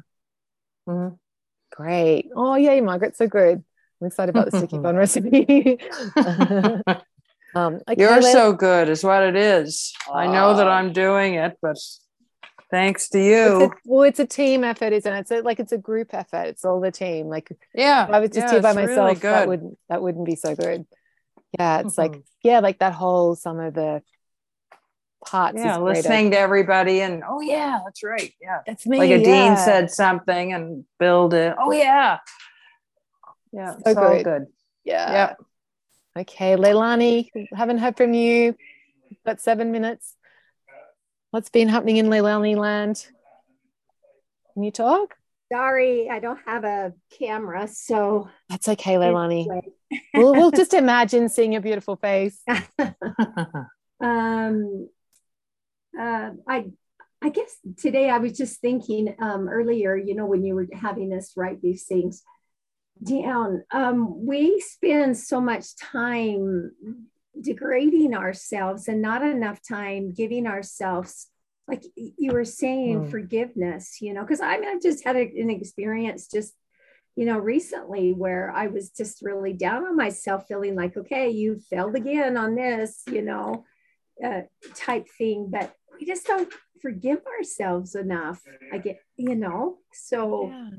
Mm-hmm. Great. Oh, yay, Margaret. So good. I'm excited about the sticky bun recipe. um, okay, You're so good, is what it is. Uh, I know that I'm doing it, but thanks to you. It's a, well, it's a team effort, isn't it? It's a, like it's a group effort. It's all the team. Like, yeah, if I was just yeah, here by myself, really that wouldn't that wouldn't be so good. Yeah, it's mm-hmm. like yeah, like that whole some of the parts. Yeah, listening to everybody and oh yeah, that's right. Yeah. That's me. Like a yeah. dean said something and build it. Oh yeah. Yeah. So it's all good. good. Yeah. Yeah. Okay, Leilani, haven't heard from you. Got seven minutes. What's been happening in Leilani land? Can you talk? Sorry, I don't have a camera, so That's okay, Leilani. We'll, we'll just imagine seeing your beautiful face. um, uh, I I guess today I was just thinking um, earlier, you know, when you were having us write these things down, um, we spend so much time degrading ourselves and not enough time giving ourselves like you were saying Mm. forgiveness you know because i mean i've just had an experience just you know recently where i was just really down on myself feeling like okay you failed again on this you know uh, type thing but we just don't forgive ourselves enough i get you know so Yeah.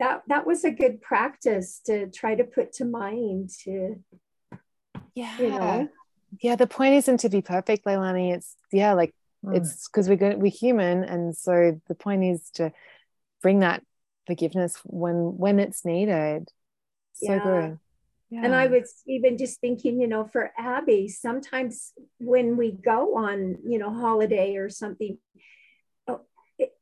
that that was a good practice to try to put to mind to Yeah. you know Yeah, the point isn't to be perfect, Leilani. It's yeah, like Mm. it's because we're good, we're human, and so the point is to bring that forgiveness when when it's needed. So Yeah. good. And I was even just thinking, you know, for Abby, sometimes when we go on, you know, holiday or something, oh, it,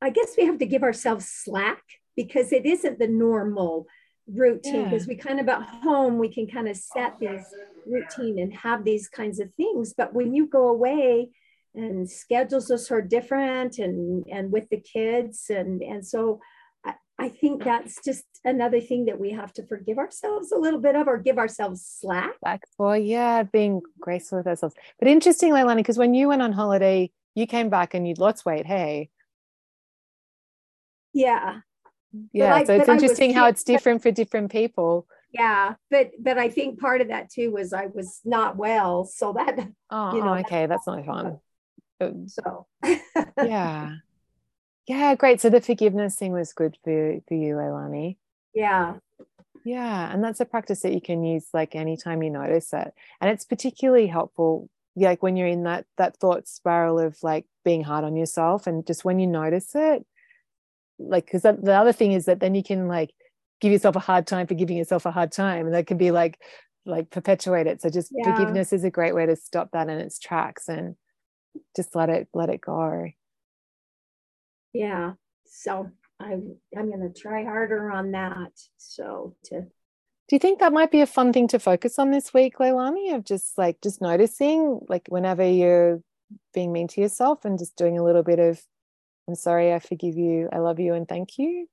I guess we have to give ourselves slack because it isn't the normal routine. Yeah. Because we kind of at home, we can kind of set these routine and have these kinds of things. But when you go away and schedules are so different and and with the kids and and so I, I think that's just another thing that we have to forgive ourselves a little bit of or give ourselves slack. for yeah, being graceful with ourselves. But interesting, Leilani, because when you went on holiday, you came back and you'd lost weight. Hey, Yeah. Yeah. I- so it's but I was interesting how it's different for different people. Yeah. But but I think part of that too was I was not well. So that Oh, You know, oh, okay, that's not fun. Uh, so yeah, yeah, great. So the forgiveness thing was good for for you, Leilani. yeah. Yeah, and that's a practice that you can use like anytime you notice it, and it's particularly helpful. Like when you're in that that thought spiral of like being hard on yourself, and just when you notice it, like because the other thing is that then you can like give yourself a hard time for giving yourself a hard time, and that can be like like perpetuate it. So just Yeah. forgiveness is a great way to stop that in its tracks and just let it let it go. Yeah. So I'm I'm gonna try harder on that. So to Do you think that might be a fun thing to focus on this week, Leilani? Of just like just noticing, like whenever you're being mean to yourself and just doing a little bit of, I'm sorry, I forgive you, I love you, and thank you.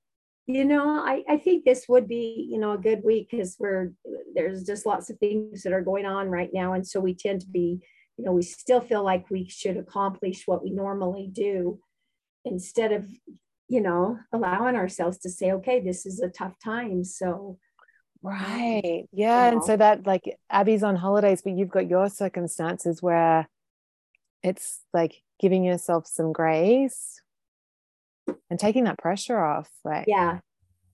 you know I, I think this would be you know a good week because we're there's just lots of things that are going on right now and so we tend to be you know we still feel like we should accomplish what we normally do instead of you know allowing ourselves to say okay this is a tough time so um, Right. Yeah. And know. so that like Abby's on holidays, but you've got your circumstances where it's like giving yourself some grace and taking that pressure off. Like yeah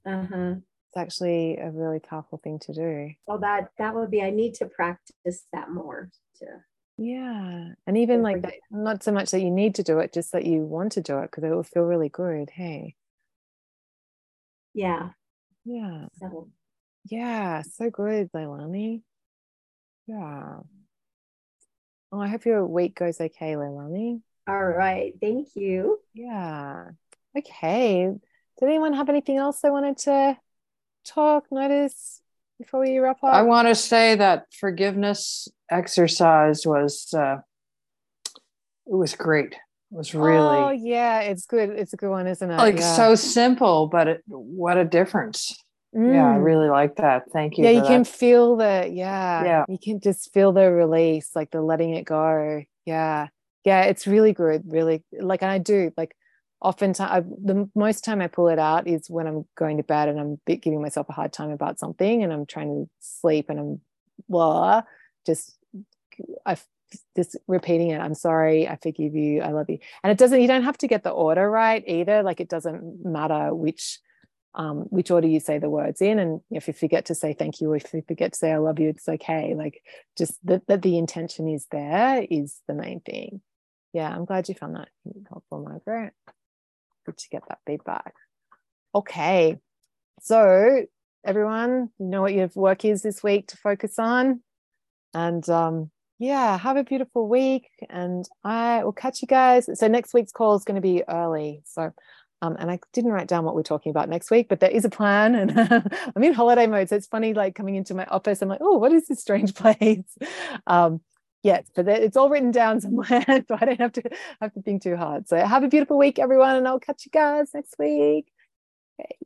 uh-huh it's actually a really powerful thing to do. well that that would be i need to practice that more to Yeah. And even like that, not so much that you need to do it, just that you want to do it because it will feel really good. Hey. yeah Yeah. so Yeah. So good, Leilani. Yeah. Oh, I hope your week goes okay, Leilani. all right thank you Yeah. Okay. Did anyone have anything else they wanted to talk, notice before we wrap up? I want to say that forgiveness exercise was uh, it was great. It was really Oh, yeah. It's good. It's a good one, isn't it? like yeah. so simple, but it, what a difference. Yeah, I Mm. really like that. Thank you. yeah you that. can feel the yeah Yeah. you can just feel the release like the letting it go yeah yeah it's really good really like and i do like oftentimes the most time i pull it out is when i'm going to bed and i'm giving myself a hard time about something and i'm trying to sleep and i'm blah just i just repeating it i'm sorry i forgive you i love you and it doesn't you don't have to get the order right either like it doesn't matter which um, which order you say the words in. And if you forget to say thank you, or if you forget to say I love you, it's okay. Like just that, that the intention is there is the main thing. yeah, I'm glad you found that helpful, Margaret. To get that feedback. Okay. So everyone, you know what your work is this week to focus on. And um, yeah, have a beautiful week. And I will catch you guys. So next week's call is going to be early. So um, and I didn't write down what we're talking about next week, but there is a plan. And I'm in holiday mode. So it's funny, like coming into my office, I'm like, oh, what is this strange place? Um, yes, but it's all written down somewhere. so I don't have to have to think too hard. So have a beautiful week, everyone. And I'll catch you guys next week. Okay.